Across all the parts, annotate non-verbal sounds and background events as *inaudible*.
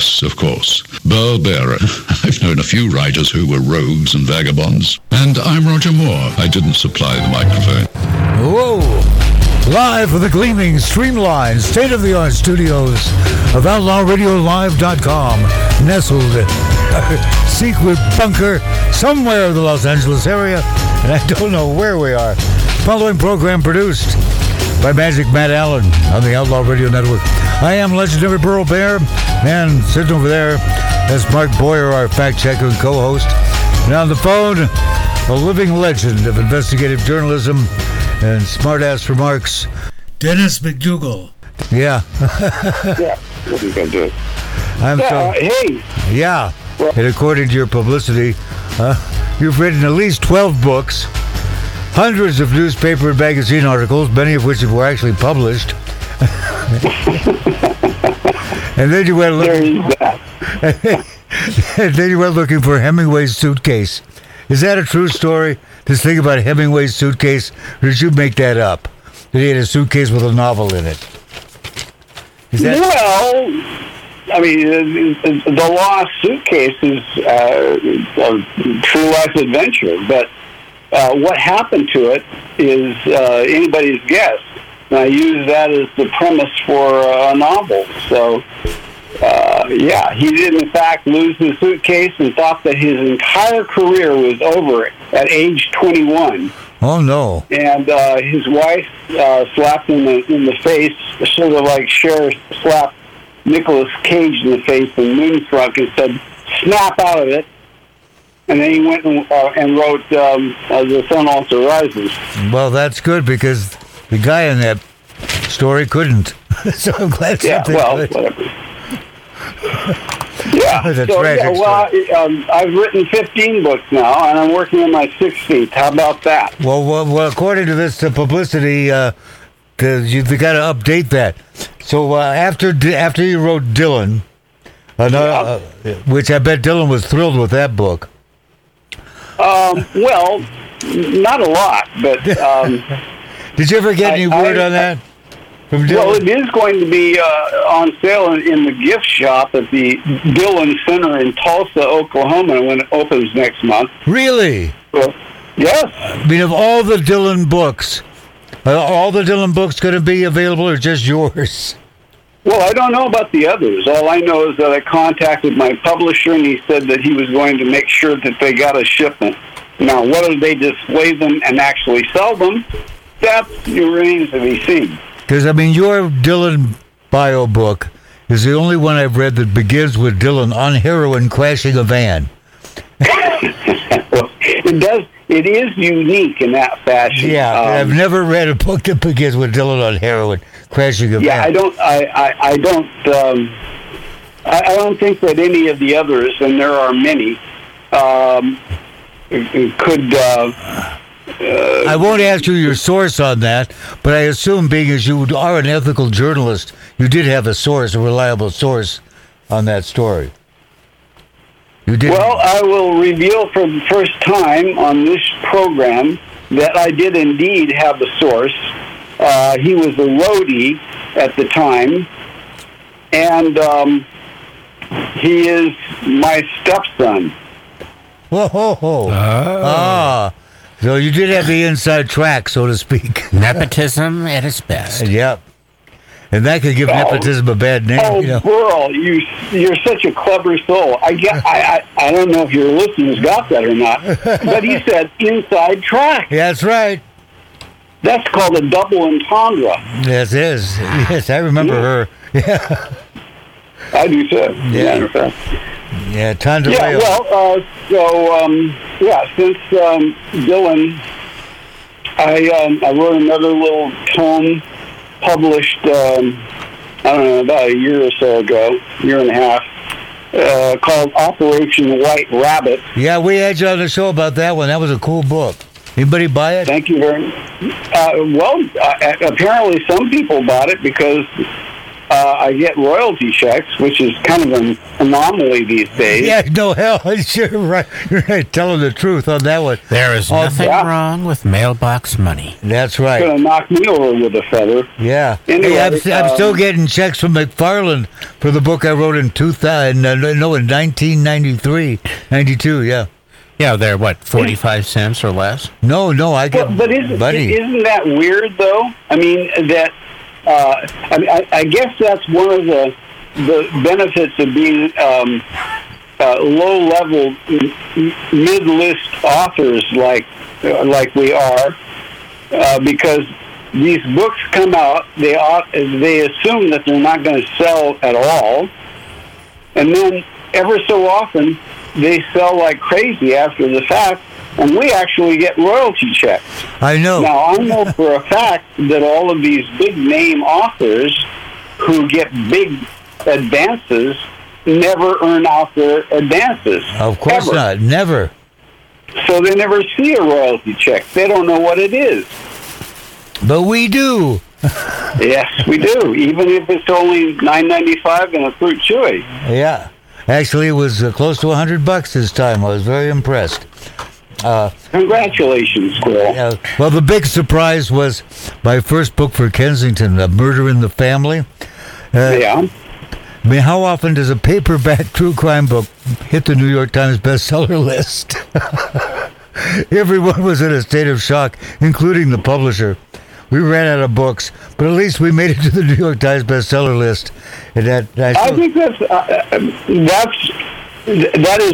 Yes, of course. Burl Barer. *laughs* I've known a few writers who were rogues and vagabonds. And I'm Roger Moore. I didn't supply the microphone. Whoa! Live from the gleaming, streamlined, state-of-the-art studios of OutlawRadioLive.com, nestled in *laughs* a secret bunker somewhere in the Los Angeles area, and I don't know where we are. Following program produced by Magic Matt Allen on the Outlaw Radio Network. I am legendary Burl Barer, and sitting over there, that's Mark Boyer, our fact checker and co-host. And on the phone, a living legend of investigative journalism and smartass remarks, Dennis McDougal. Yeah, *laughs* Yeah, what are you gonna do? I'm Yeah, uh, so. hey, Yeah, Well, and according to your publicity, uh, you've written at least 12 books, hundreds of newspaper and magazine articles, many of which were actually published. and then you went looking, and *laughs* then you went looking for Hemingway's suitcase. Is that a true story? This thing about Hemingway's suitcase, or did you make that up? That he had a suitcase with a novel in it. Is that Well, I mean, the, the lost suitcase is uh, a true life adventure, but uh, what happened to it is uh, anybody's guess. And I use that as the premise for a novel. So, uh, yeah, he did in fact lose his suitcase and thought that his entire career was over at age 21 Oh no! and uh, his wife uh, slapped him in the, in the face, sort of like Cher slapped Nicolas Cage in the face in Moonstruck and said, "Snap out of it." And then he went and, uh, and wrote um, uh, "The Sun Also Rises." Well, that's good because the guy in that story couldn't. *laughs* so I'm glad Yeah, something well, good. whatever. *laughs* yeah, The so, tragic yeah, well, I, um, I've written 15 books now, and I'm working on my 16th. How about that? Well, well, well, according to this uh, publicity, uh, you have got to update that. So uh, after after you wrote Dylan, another, uh, which I bet Dylan was thrilled with that book. Um, well, not a lot, but um, *laughs* Did you ever get I- any word I- on that from Well, it is going to be uh, on sale in, in the gift shop at the Dylan Center in Tulsa, Oklahoma, when it opens next month. really? Well, yes, I mean, of all the Dylan books, are all the Dylan books going to be available, or just yours? Well, I don't know about the others. All I know is that I contacted my publisher, and he said that he was going to make sure that they got a shipment. Now, whether they display them and actually sell them, that remains to be seen. Because I mean, your Dylan bio book is the only one I've read that begins with Dylan on heroin crashing a van. *laughs* well, it does. It is unique in that fashion. Yeah, Um, I've never read a book that begins with Dylan on heroin crashing a Yeah, I don't. I, I, I don't. Um, I, I don't think that any of the others, and there are many, um, could. Uh, I won't ask you your source on that, but I assume, being as you are an ethical journalist, you did have a source, a reliable source on that story. You did. well, I will reveal for the first time on this program that I did indeed have a source. Uh, he was a roadie at the time, and um, he is my stepson. whoa, whoa, whoa. Ah, so you did have the inside track, so to speak. Nepotism at its best. Yep. And that could give Oh. nepotism a bad name. Oh, you know. Burl, you you're such a clever soul. I get. *laughs* I, I I don't know if your listeners got that or not, but he *laughs* said inside track. Yeah, that's right. That's called a double entendre. Yes, it is. Yes, I remember her. *laughs* Yeah, I do too. Yeah. Matter of fact. yeah, Yeah. Well, uh, so um, yeah, since um, Dylan, I um, I wrote another little tome published. Um, I don't know about a year or so ago, year and a half, uh, called Operation White Rabbit. yeah, we had you on the show about that one. That was a cool book. Anybody buy it? Thank you very much. Uh, well, uh, apparently some people bought it because uh, I get royalty checks, which is kind of an anomaly these days. Yeah, no hell. *laughs* You're right. You're right. Telling the truth on that one. There is Oh, nothing yeah. wrong with mailbox money. That's It's right. going to knock me over with a feather. Yeah. Anyway, hey, I'm, st- I'm still um, getting checks from McFarland for the book I wrote in 2000. Uh, no, in 1993, 92. Yeah. Yeah, they're what, 45 cents or less? No, no, I get But, but isn't, buddy. isn't that weird, though? I mean, that uh, I, mean, I, I guess that's one of the the benefits of being um, uh, low-level, m- m- mid-list authors like like we are, uh, because these books come out, they they assume that they're not going to sell at all, and then ever so often they sell like crazy after the fact, and we actually get royalty checks. I know. Now, I know for a fact that all of these big name authors who get big advances never earn out their advances. Of course ever. not. Never. So they never see a royalty check. They don't know what it is. But we do. *laughs* yes, we do. Even if it's only nine ninety five and a fruit chewy. Yeah. Actually, it was uh, close to a hundred bucks this time. I was very impressed. Congratulations, Squirrel. Uh, well, the big surprise was my first book for Kensington, "A Murder in the Family." Uh, yeah. I mean, how often does a paperback *laughs* true crime book hit the New York Times bestseller *laughs* list? *laughs* Everyone was in a state of shock, including the publisher. We ran out of books, but at least we made it to the New York Times bestseller list. And that, I I think that's uh, uh, that's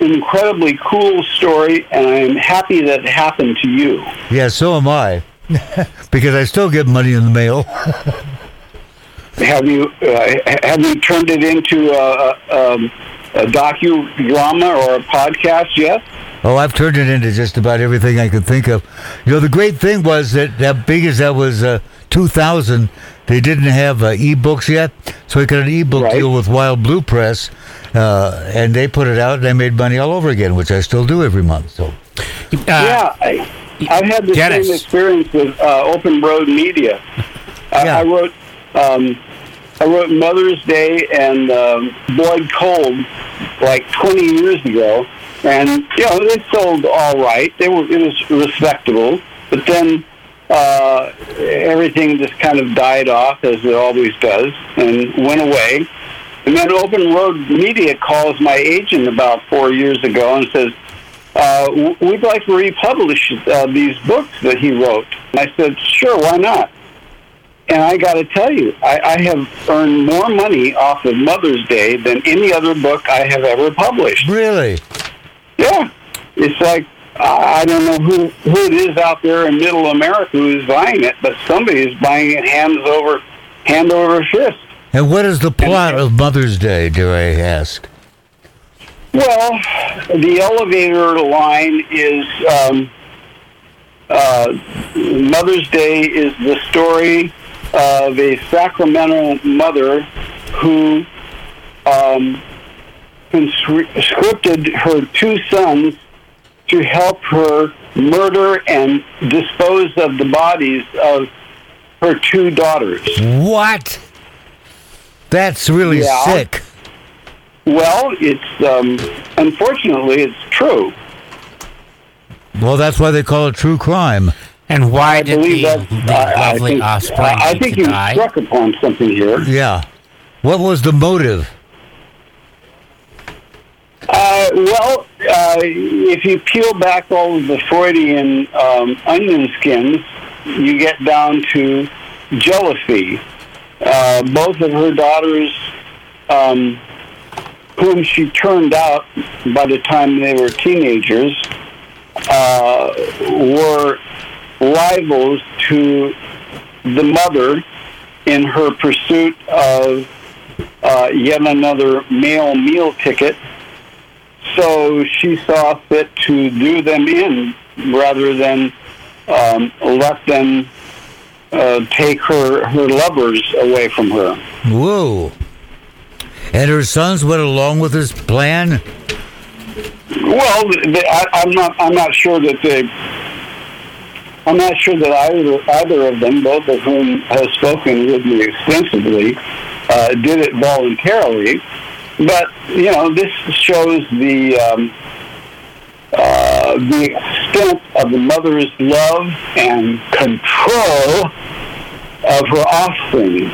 an incredibly cool story, and I'm happy that it happened to you. yeah, so am I, *laughs* because I still get money in the mail. *laughs* Have you uh, have you turned it into a, a, um, a docudrama or a podcast yet? Oh, I've turned it into just about everything I could think of. You know, the great thing was that that big as that was uh, 2000, they didn't have uh, e-books yet, so I got an e-book Right. deal with Wild Blue Press, uh, and they put it out, and I made money all over again, which I still do every month. So, Uh, yeah, I, I've had the Dennis. same experience with uh, Open Road Media. I, Yeah. I wrote um, I wrote Mother's Day and um, Blood Cold like 20 years ago, and you know they sold all right. They were it was respectable, but then uh, everything just kind of died off as it always does and went away. And then Open Road Media calls my agent about four years ago and says, uh, we'd like to republish uh, these books that he wrote. And I said, sure, why not? And I got to tell you, I, I have earned more money off of Mother's Day than any other book I have ever published. really, Yeah, it's like I don't know who who it is out there in Middle America who is buying it, but somebody is buying it hands over hand over fist. and what is the plot of Mother's Day? Do I ask? Well, the elevator line is um, uh, Mother's Day is the story of a Sacramento mother who um, conscri- scripted her two sons to help her murder and dispose of the bodies of her two daughters. What? That's really Yeah. sick. Well, it's um, unfortunately it's true. Well, that's why they call it true crime. and why I did believe the, that's. the I, I lovely think, offspring I need think to you die? struck upon something here. Yeah. What was the motive? Uh, well, uh, if you peel back all of the Freudian um, onion skins, you get down to jealousy. Uh, both of her daughters, um, whom she turned out by the time they were teenagers, uh, were rivals to the mother in her pursuit of uh, yet another male meal ticket. So she saw fit to do them in rather than um, let them uh, take her her lovers away from her. Whoa. And her sons went along with this plan? Well, they, I, I'm not. I'm not sure that they. I'm not sure that either either of them, both of whom have spoken with me extensively, uh, uh, did it voluntarily. But you know, this shows the um, uh, the extent of the mother's love and control of her offspring.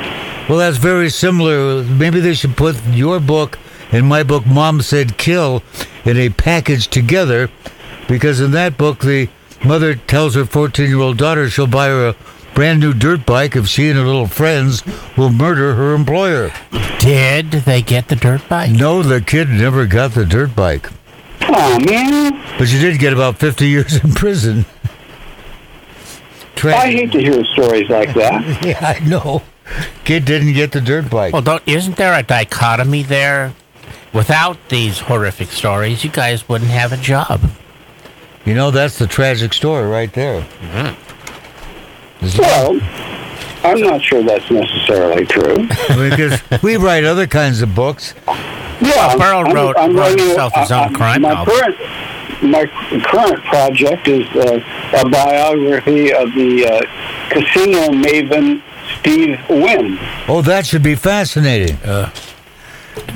Well, that's very similar. Maybe they should put your book and my book, Mom Said Kill, in a package together, because in that book, the mother tells her 14 year old daughter she'll buy her a brand new dirt bike if she and her little friends will murder her employer. Did they get the dirt bike? No, the kid never got the dirt bike, Oh man, but she did get about 50 years in prison. Tra- I hate to hear stories like that. *laughs* Yeah, I know. Kid didn't get the dirt bike. Well, don't, isn't there a dichotomy there? Without these horrific stories, you guys wouldn't have a job. You know, that's the tragic story right there. There's a lot- Well, I'm not sure that's necessarily true. *laughs* because we write other kinds of books. Yeah, Burl I'm- wrote- I'm wrote writing- himself his own I- I- crime my novel. Current, my current project is uh, a biography of the uh, casino maven Steve Wynn. Oh, that should be fascinating.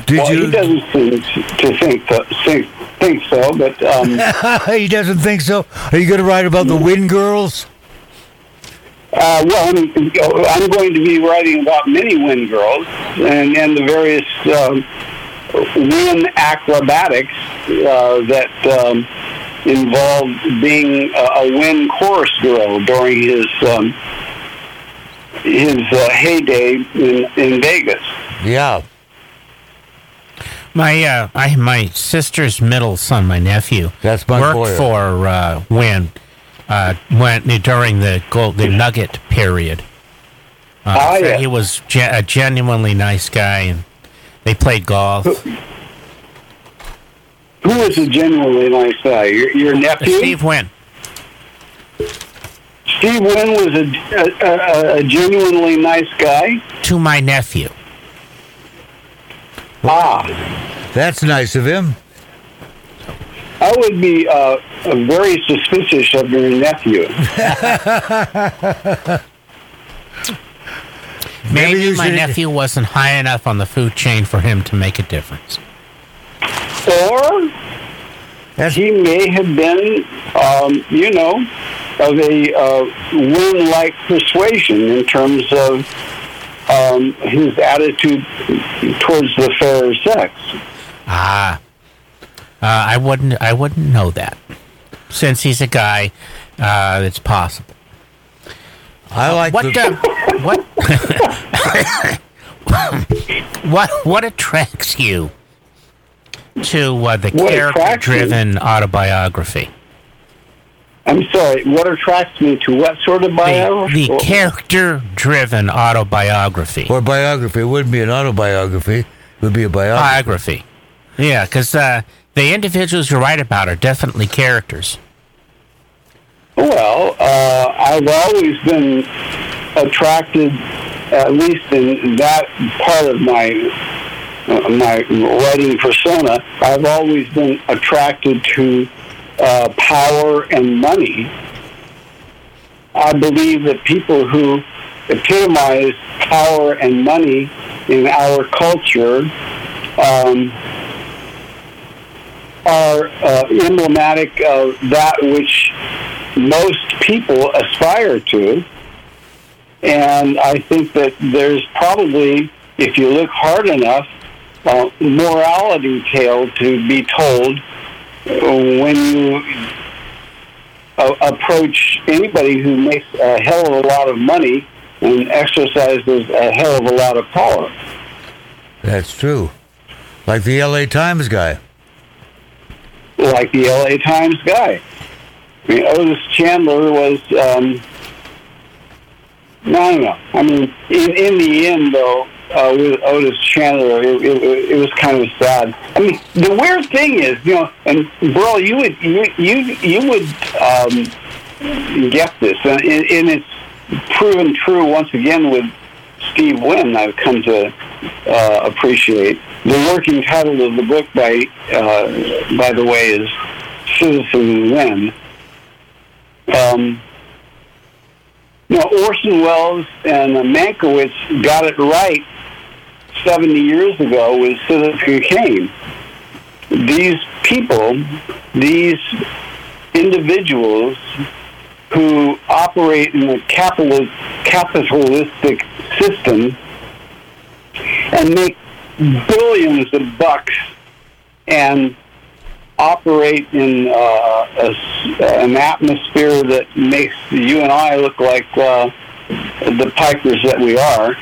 Did well, you? he doesn't seem to think to, think, think so, but um, *laughs* he doesn't think so. Are you going to write about the Wynn Girls? Uh, well, I'm, I'm going to be writing about many Wynn girls and, and the various um, Wynn acrobatics uh, that um, involved being a, a Wynn chorus girl during his um, his uh, heyday in, in Vegas. Yeah. My uh, I my sister's middle son, my nephew, That's my worked boy. for uh, Wynn, uh, went during the gold the Nugget period. Uh, so yeah. He was ge- a genuinely nice guy, and they played golf. Who is a genuinely nice guy? Your, your nephew? Steve Wynn. Steve Wynn was a, a, a, a genuinely nice guy. To my nephew. Ah, That's nice of him. I would be uh, very suspicious of your nephew. *laughs* Maybe, you my should- nephew wasn't high enough on the food chain for him to make a difference. Or That's he may have been, um, you know, of a uh, Wynn-like persuasion in terms of um, his attitude towards the fairer sex. Ah, uh, I wouldn't. I wouldn't know that, since he's a guy. Uh, it's possible. I like What? the, Uh, what? *laughs* what? What attracts you to uh, the What attracts character-driven autobiography? I'm sorry, what attracts me to what sort of The, biography? the character-driven autobiography. or biography. It wouldn't be an autobiography. It would be a biography. biography. Yeah, because uh, the individuals you write about are definitely characters. Well, uh, I've always been attracted, at least in that part of my uh, my writing persona. I've always been attracted to uh, power and money. I believe that people who epitomize power and money in our culture um, are uh, emblematic of that which most people aspire to. And I think that there's probably, if you look hard enough, a morality tale to be told when you uh, approach anybody who makes a hell of a lot of money and exercises a hell of a lot of power. That's true. Like the L.A. Times guy. Like the LA Times guy. I mean, Otis Chandler was, um, no, don't know. I mean, in, in the end, though, uh, with Otis Chandler, it, it, it was kind of sad. I mean, the weird thing is, you know, and Burl, you would you you, you would um, get this, and, and it's proven true once again with Steve Wynn. I've come to uh, appreciate the working title of the book. By uh, by the way, is Citizen Wynn. Um, know, Orson Welles and Mankiewicz got it right 70 years ago with Citizen Kane. These people, these individuals who operate in a capitalist, capitalistic system and make billions of bucks and operate in uh, a, an atmosphere that makes you and I look like uh, the pikers that we are.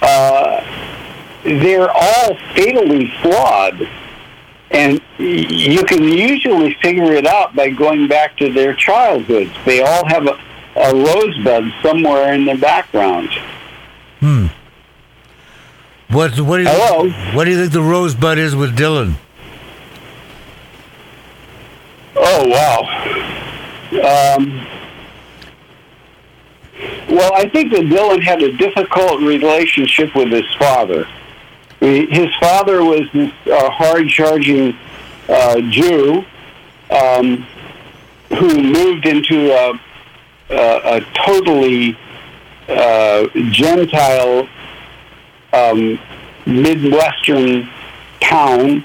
Uh, they're all fatally flawed. And you can usually figure it out by going back to their childhoods. They all have a, a rosebud somewhere in their background. What what do you Hello? what do you think the rosebud is with Dylan? Oh wow. Um, well, I think that Dylan had a difficult relationship with his father. His father was this uh, hard-charging uh, Jew um, who moved into a, a, a totally uh, Gentile um, Midwestern town,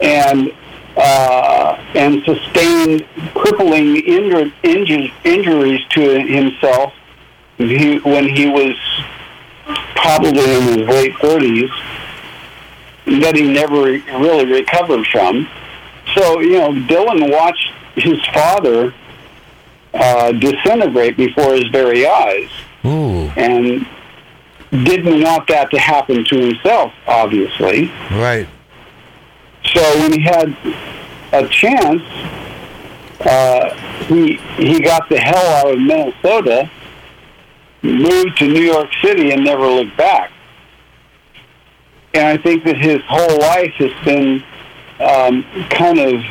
and uh, and sustained crippling injur- inju- injuries to himself he, when he was probably in his late 30s that he never really recovered from. So, you know, Dylan watched his father uh, disintegrate before his very eyes Ooh, and didn't want that to happen to himself, obviously. right. So when he had a chance, uh, he he got the hell out of Minnesota, moved to New York City, and never looked back. And I think that his whole life has been um, kind of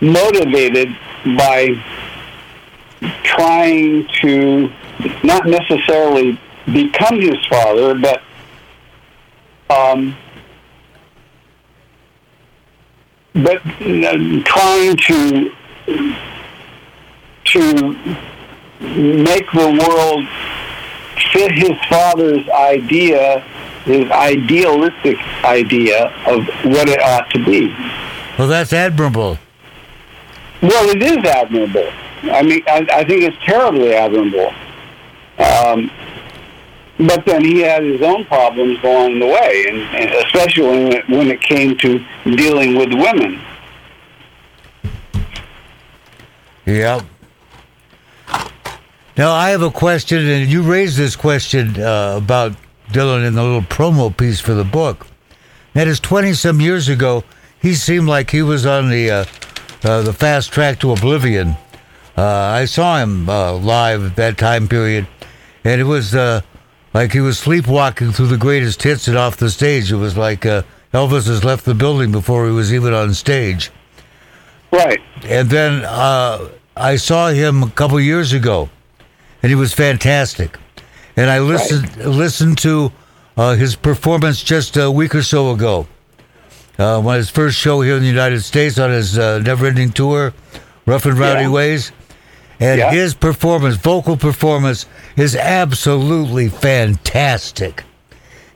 motivated by trying to not necessarily become his father, but um, but uh, trying to to make the world fit his father's idea, his idealistic idea of what it ought to be. Well, that's admirable. Well, it is admirable. I mean, I, I think it's terribly admirable. Um, but then he had his own problems along the way, and, and especially when it, when it came to dealing with women. Yep. Now I have a question, and you raised this question uh, about Dylan in the little promo piece for the book. That is twenty some years ago. He seemed like he was on the uh, uh, the fast track to oblivion. Uh, I saw him uh, live at that time period, and it was uh, like he was sleepwalking through the greatest hits and off the stage. It was like uh, Elvis has left the building before he was even on stage. Right. And then uh, I saw him a couple years ago, and he was fantastic. And I listened listened to uh, his performance just a week or so ago, uh, on his first show here in the United States on his uh, Never Ending Tour, Rough and Rowdy Yeah. Ways. And Yeah. his performance, vocal performance, is absolutely fantastic.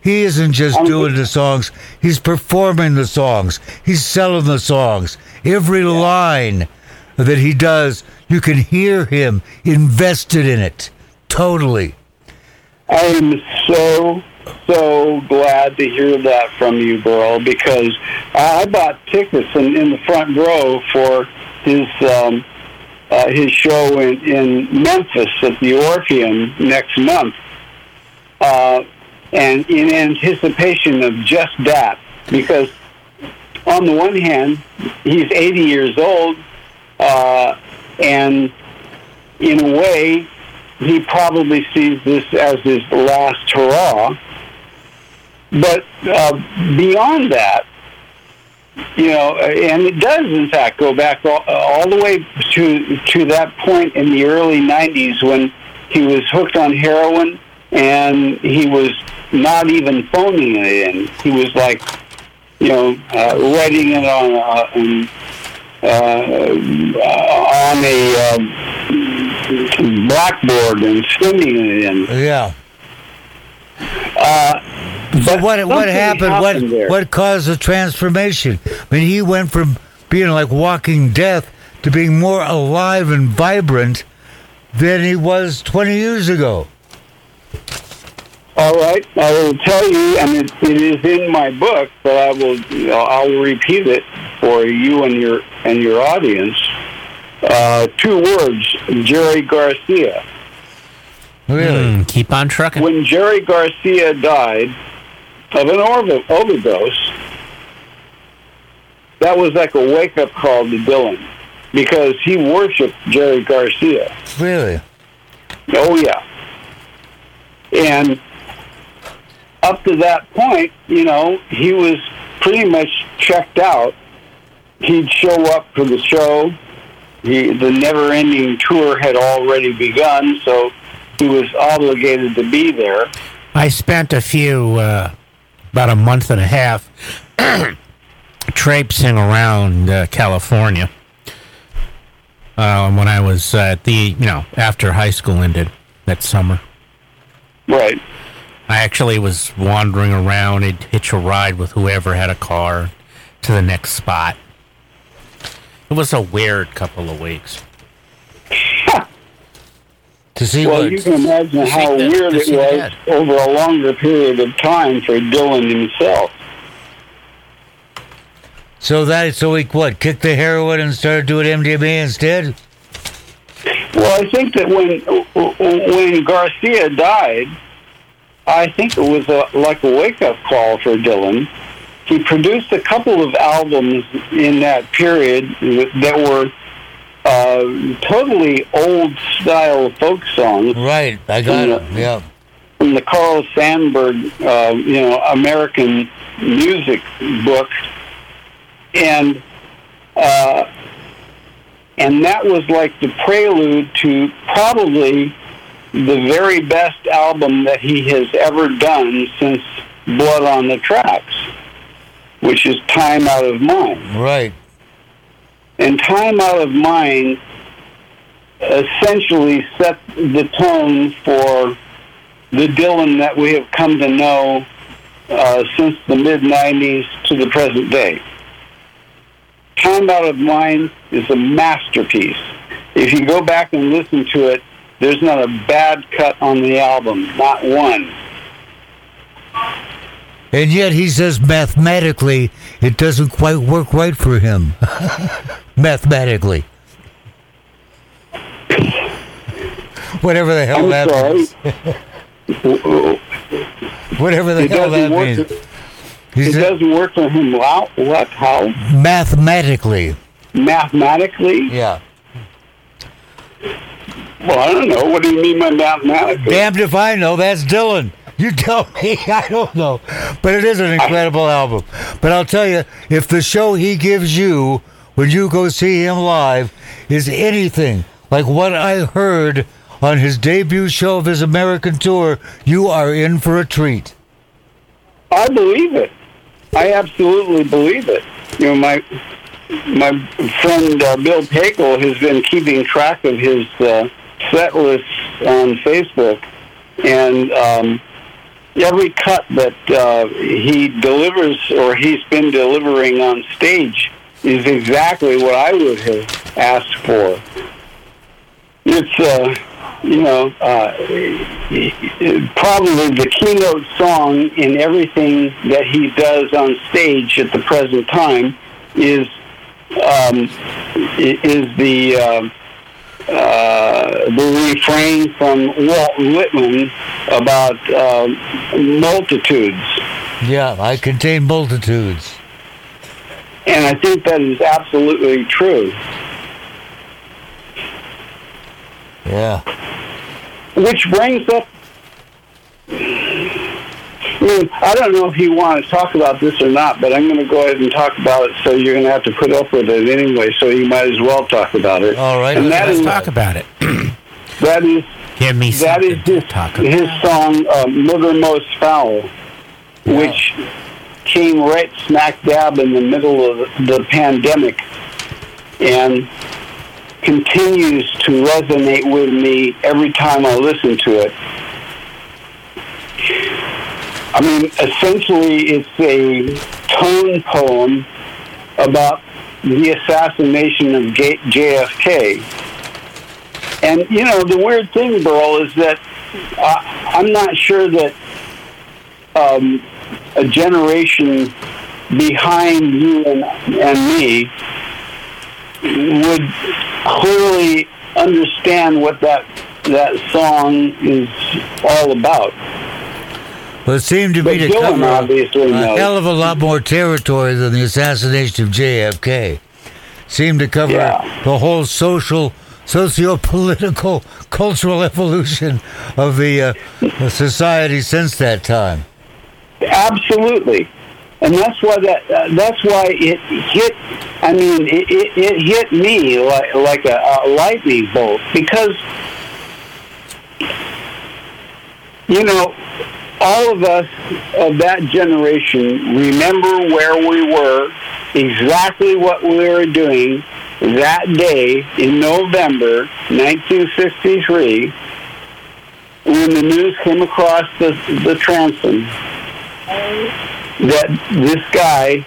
He isn't just Um, doing the songs, he's performing the songs, he's selling the songs. Every line that he does, you can hear him invested in it. Totally. I am so so glad to hear that from you, Burl, because I bought tickets in, in the front row for his um, uh, his show in, in Memphis at the Orpheum next month, uh, and in anticipation of just that, because on the one hand, he's 80 years old, uh, and in a way, he probably sees this as his last hurrah. But uh, beyond that, you know, and it does in fact go back all, all the way to to that point in the early '90s when he was hooked on heroin and he was not even phoning it in. He was like, you know, uh, writing it on a, um, uh, on a um, blackboard and sending it in. Yeah. Uh, But what what something happened? What there. what caused the transformation? I mean, he went from being like walking death to being more alive and vibrant than he was 20 years ago. All right, I will tell you, and it, it is in my book, but I will I'll repeat it for you and your and your audience. Uh, two words: Jerry Garcia. Really? Hmm, keep on trucking. When Jerry Garcia died of an over- overdose, that was like a wake up call to Dylan because he worshipped Jerry Garcia. Really? Oh yeah. And up to that point, you know, he was pretty much checked out. He'd show up for the show. He, the never-ending tour had already begun, so he was obligated to be there. I spent a few, uh, about a month and a half, *clears throat* traipsing around uh, California. Uh, when I was at the, you know, after high school ended that summer. Right. I actually was wandering around. I'd hitch a ride with whoever had a car to the next spot. It was a weird couple of weeks. To see Well, what? you can imagine how the- weird it was head. over a longer period of time for Dylan himself. so that so he what? Kicked the heroin and started doing MDMA instead? Well, I think that when when Garcia died, I think it was a, like a wake up call for Dylan. He produced a couple of albums in that period that were uh, totally old style folk songs Right. I got Yeah. it. Yeah. from the Carl Sandburg, uh, you know, American music book, and uh, and that was like the prelude to probably the very best album that he has ever done since Blood on the Tracks, which is Time Out of Mind. Right. And Time Out of Mind essentially set the tone for the Dylan that we have come to know uh, since the mid 90s to the present day. Time Out of Mind is a masterpiece. If you go back and listen to it, there's not a bad cut on the album, not one. And yet he says mathematically it doesn't quite work right for him. *laughs* mathematically. Whatever the hell I'm that sorry. means. *laughs* Whatever the It hell that doesn't work. means. It doesn't work for him. What? How? mathematically. Mathematically? Yeah. Well, I don't know. What do you mean by mathematically? Damned if I know. That's Dylan. You tell *laughs* me. I don't know. But it is an incredible album. But I'll tell you, if the show he gives you when you go see him live is anything like what I heard on his debut show of his American tour, you are in for a treat. I believe it. I absolutely believe it. You know, my my friend uh, Bill Pakel has been keeping track of his uh, set lists on Facebook, and um, every cut that uh, he delivers or he's been delivering on stage is exactly what I would have asked for. It's uh, you know, uh, probably the keynote song in everything that he does on stage at the present time is um, is the uh, uh, the refrain from Walt Whitman about uh, multitudes, Yeah, I contain multitudes. and I think that is absolutely true. Yeah. Which brings up. I mean, I don't know if you want to talk about this or not, but I'm going to go ahead and talk about it. So you're going to have to put up with it anyway. So you might as well talk about it. All right. And that Let's is talk about it. that is Give me that something to his talk about. his song uh, "Murder Most Foul," which came right smack dab in the middle of the pandemic, and continues to resonate with me every time I listen to it. I mean, essentially, it's a tone poem about the assassination of J- JFK. And, you know, the weird thing, Burl, is that uh, I'm not sure that um, a generation behind you and, and me would clearly understand what that that song is all about. Well, it seemed to But me to cover obviously a knows. hell of a lot more territory than the assassination of JFK. Seemed to cover Yeah. the whole social, socio-political, *laughs* cultural evolution of the uh, society since that time. Absolutely, and that's why that uh, that's why it hit. I mean, it, it, it hit me like like a, a lightning bolt because you know all of us of that generation remember where we were, exactly what we were doing that day in November 1963 when the news came across the, the transom that this guy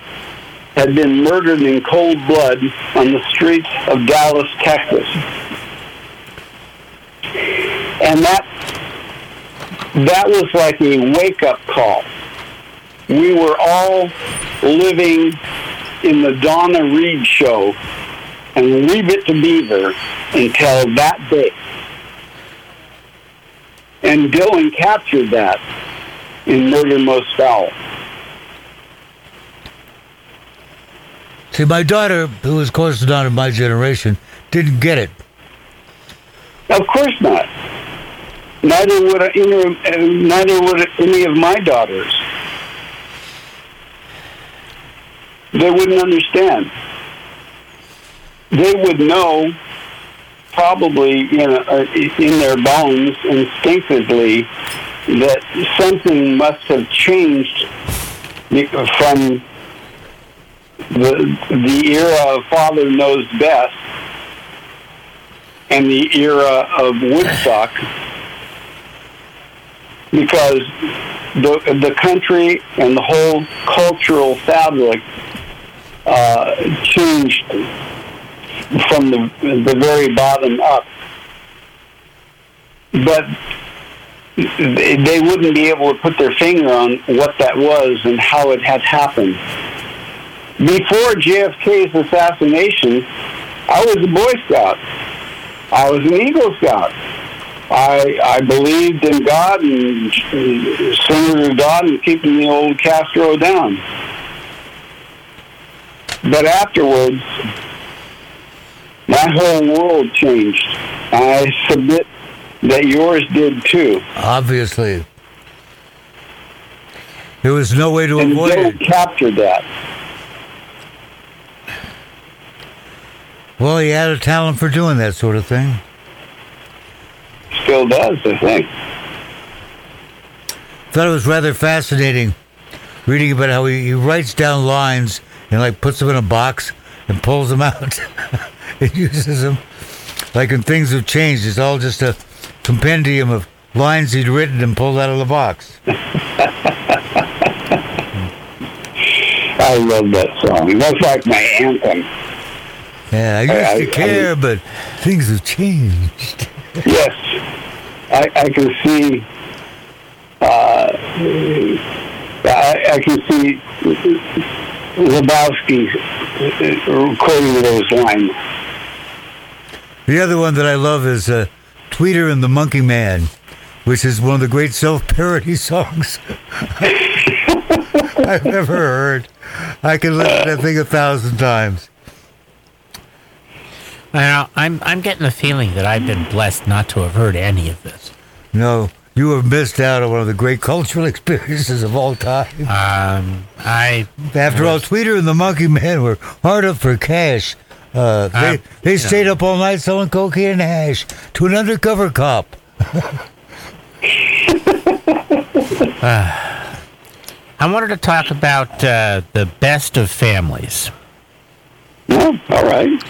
had been murdered in cold blood on the streets of Dallas, Texas. And that that was like a wake up call. We were all living in the Donna Reed show and leave it to Beaver until that day. And Dylan captured that in Murder Most Foul. See, my daughter, who was, of course, not of my generation, didn't get it. Of course not. Neither would any, neither would any of my daughters. They wouldn't understand. They would know, probably you know, uh, in their bones, instinctively, that something must have changed from the the era of Father Knows Best and the era of Woodstock because the the country and the whole cultural fabric uh, changed from the the very bottom up. But they they wouldn't be able to put their finger on what that was and how it had happened. Before JFK's assassination, I was a Boy Scout. I was an Eagle Scout. I I believed in God and Senator Dodd and keeping the old Castro down. But afterwards, my whole world changed. I submit that yours did too. Obviously. There was no way to And avoid Bill it. captured that. Well, he had a talent for doing that sort of thing. Still does, I think. Thought it was rather fascinating reading about how he, he writes down lines and like puts them in a box and pulls them out. *laughs* and uses them like when things have changed. It's all just a compendium of lines he'd written and pulled out of the box. I love that song. That's like my anthem. Yeah, I used I- to I- care, but things have changed. Yes, I, I can see. Uh, I, I can see Lebowski quoting those lines. The other one that I love is uh, Tweeter and the Monkey Man, which is one of the great self-parody *laughs* songs I've ever heard. I can listen to that thing a thousand times. Now, I'm I'm getting the feeling that I've been blessed not to have heard any of this. No, you have missed out on one of the great cultural *laughs* experiences of all time. Um, I After all, Tweeter and the Monkey Man were hard up for cash. Uh, they Uh, they yeah. stayed up all night selling cocaine and hash to an undercover cop. *laughs* I wanted to talk about uh, the best of families Oh, all right.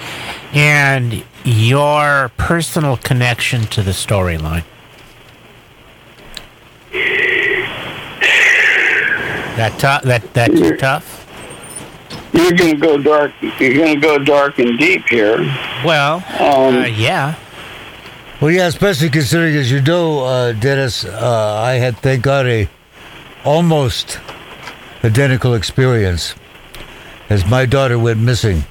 And your personal connection to the storyline. That tough. That that too tough. You're going to go dark. You're going to go dark and deep here. Well, Um, uh, yeah. Well, yeah, especially considering, as you know, uh, Dennis, uh, I had, thank God, a almost identical experience as my daughter went missing.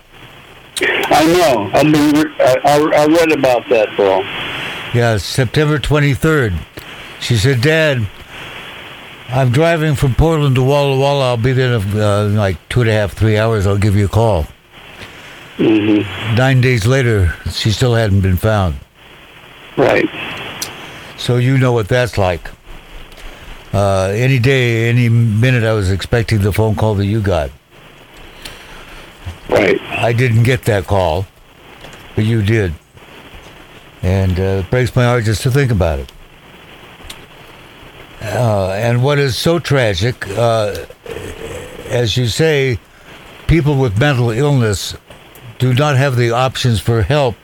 I know. I've been. I, I I read about that, Bill. Yeah, September 23rd. She said, Dad, I'm driving from Portland to Walla Walla. I'll be there in uh, like two and a half, three hours. I'll give you a call. Nine days later, she still hadn't been found. Right. So you know what that's like. Uh, any day, any minute, I was expecting the phone call that you got. Right. I didn't get that call, but you did. And uh, it breaks my heart just to think about it. Uh, and what is so tragic, uh, as you say, people with mental illness do not have the options for help.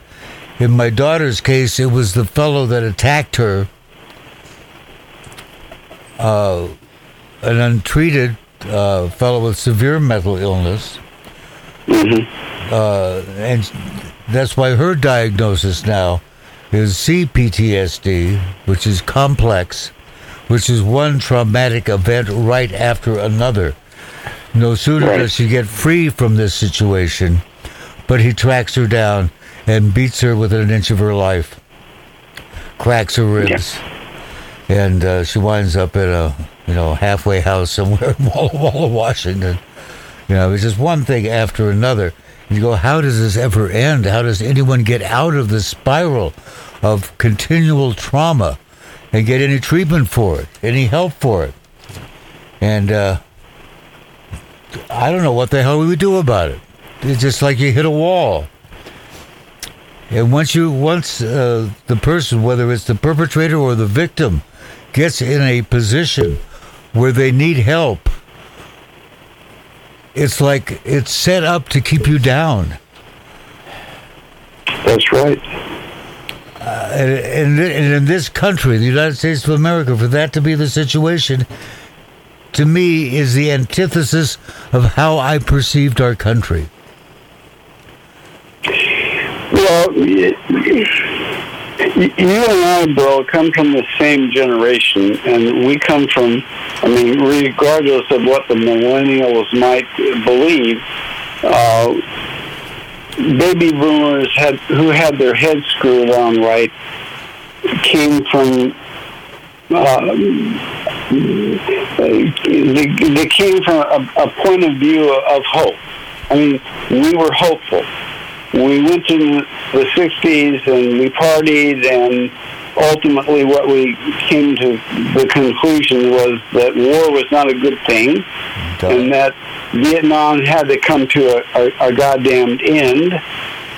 In my daughter's case, it was the fellow that attacked her, uh, an untreated uh, fellow with severe mental illness uh, and that's why her diagnosis now is CPTSD, which is complex, which is one traumatic event right after another. No sooner Right. does she get free from this situation, but he tracks her down and beats her within an inch of her life, cracks her ribs, and uh, she winds up in a you know halfway house somewhere in *laughs* Walla Walla, Washington. You know, it's just one thing after another. And you go, how does this ever end? How does anyone get out of the spiral of continual trauma and get any treatment for it, any help for it? And uh, I don't know what the hell we would do about it. It's just like you hit a wall. And once you, once uh, the person, whether it's the perpetrator or the victim, gets in a position where they need help, it's like it's set up to keep you down. That's right. Uh, and, and, and in this country, the United States of America, for that to be the situation, to me, is the antithesis of how I perceived our country. Well, you and I, bro, come from the same generation, and we come from, I mean, regardless of what the millennials might believe, uh, baby boomers had who had their heads screwed on right came from. Uh, they, they came from a, a point of view of hope. I mean, we were hopeful we went to the 60s and we partied and ultimately what we came to the conclusion was that war was not a good thing and that Vietnam had to come to a, a, a goddamn end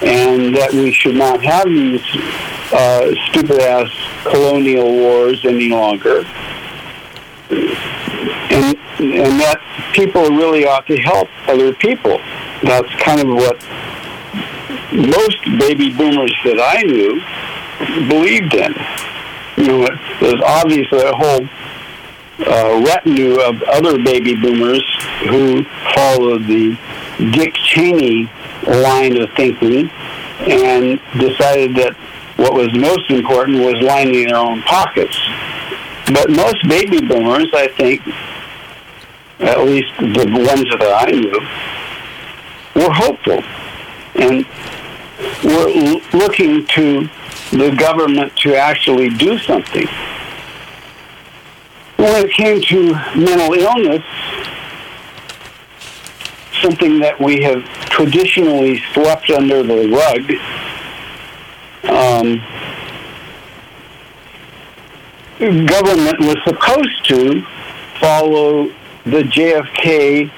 and that we should not have these uh, stupid ass colonial wars any longer. And and that people really ought to help other people. That's kind of what most baby boomers that I knew believed in. You know, there's obviously a whole uh, retinue of other baby boomers who followed the Dick Cheney line of thinking and decided that what was most important was lining their own pockets. But most baby boomers, I think, at least the ones that I knew, were hopeful. And we're looking to the government to actually do something. When it came to mental illness, something that we have traditionally swept under the rug, um, government was supposed to follow the JFK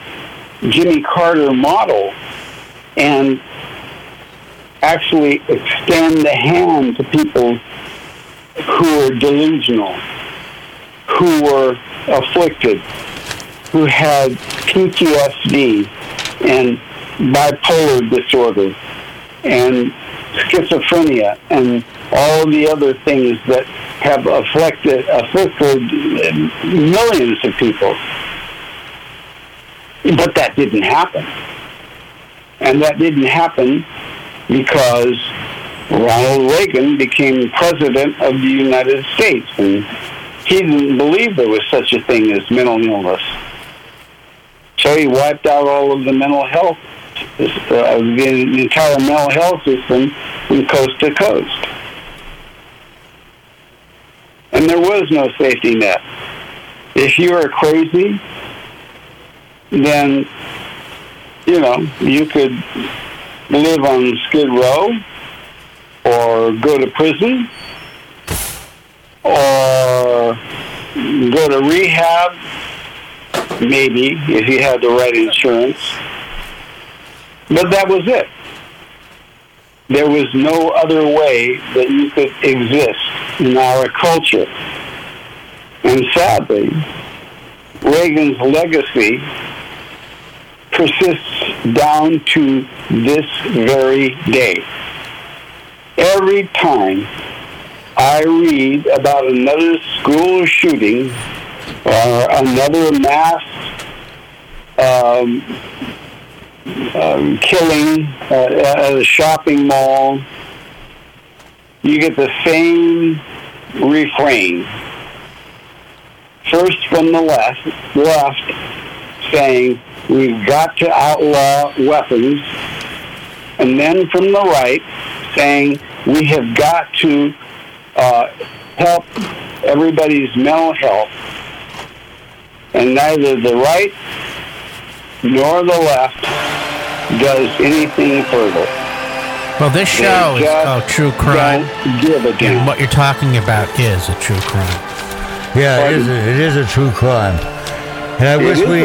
Jimmy Carter model and actually extend the hand to people who were delusional, who were afflicted, who had PTSD and bipolar disorder and schizophrenia and all the other things that have afflicted afflicted millions of people. But that didn't happen. And that didn't happen because Ronald Reagan became president of the United States. And he didn't believe there was such a thing as mental illness. So he wiped out all of the mental health, uh, the entire mental health system from coast to coast. And there was no safety net. If you were crazy, then, you know, you could live on Skid Row or go to prison or go to rehab, maybe, if you had the right insurance. But that was it. There was no other way that you could exist in our culture. And sadly, Reagan's legacy persists down to this very day. Every time I read about another school shooting or another mass um, um, killing uh, at a shopping mall, you get the same refrain. First from the left, left, saying we've got to outlaw weapons, and then from the right, saying we have got to uh, help everybody's mental health. And neither the right nor the left does anything further. Well, this show is called True Crime. Give a damn. And what you're talking about is a true crime. Yeah, it is, a, it is a true crime. And I It wish we.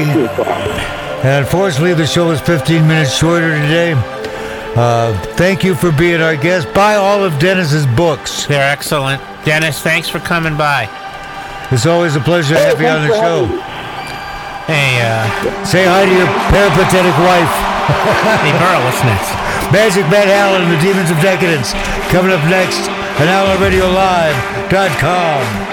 And unfortunately, the show is 15 minutes shorter today. Uh, thank you for being our guest. Buy all of Dennis's books. They're excellent. Dennis, thanks for coming by. It's always a pleasure to Hey, have you on the show. Hey, uh, Say hi to your peripatetic wife. hey, Burl, what's next? *laughs* Magic Matt Allen and the Demons of Decadence. Coming up next on OutLawRadioLive.com.